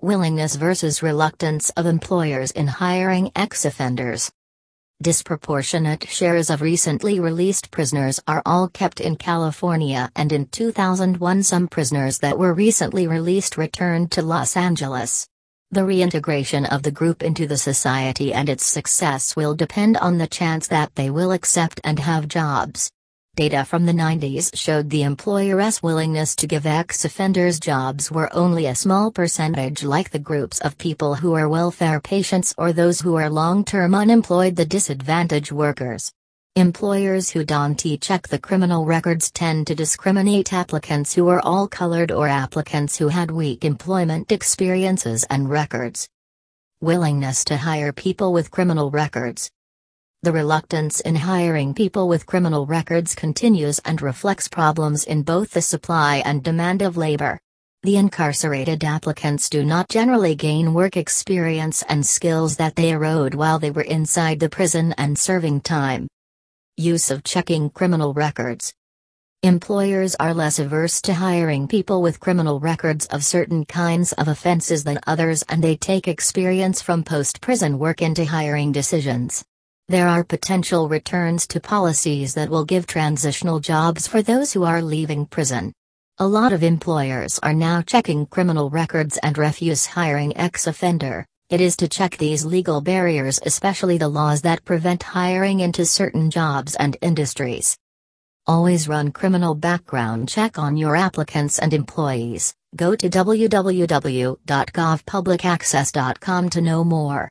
Willingness versus reluctance of employers in hiring ex offenders. Disproportionate shares of recently released prisoners are all kept in California, and in 2001, some prisoners that were recently released returned to Los Angeles. The reintegration of the group into the society and its success will depend on the chance that they will accept and have jobs. Data from the 90s showed the employer's willingness to give ex offenders jobs were only a small percentage, like the groups of people who are welfare patients or those who are long term unemployed, the disadvantaged workers. Employers who don't check the criminal records tend to discriminate applicants who are all colored or applicants who had weak employment experiences and records. Willingness to hire people with criminal records. The reluctance in hiring people with criminal records continues and reflects problems in both the supply and demand of labor. The incarcerated applicants do not generally gain work experience and skills that they erode while they were inside the prison and serving time. Use of checking criminal records. Employers are less averse to hiring people with criminal records of certain kinds of offenses than others, and they take experience from post prison work into hiring decisions. There are potential returns to policies that will give transitional jobs for those who are leaving prison. A lot of employers are now checking criminal records and refuse hiring ex offender. It is to check these legal barriers, especially the laws that prevent hiring into certain jobs and industries. Always run criminal background check on your applicants and employees. Go to www.govpublicaccess.com to know more.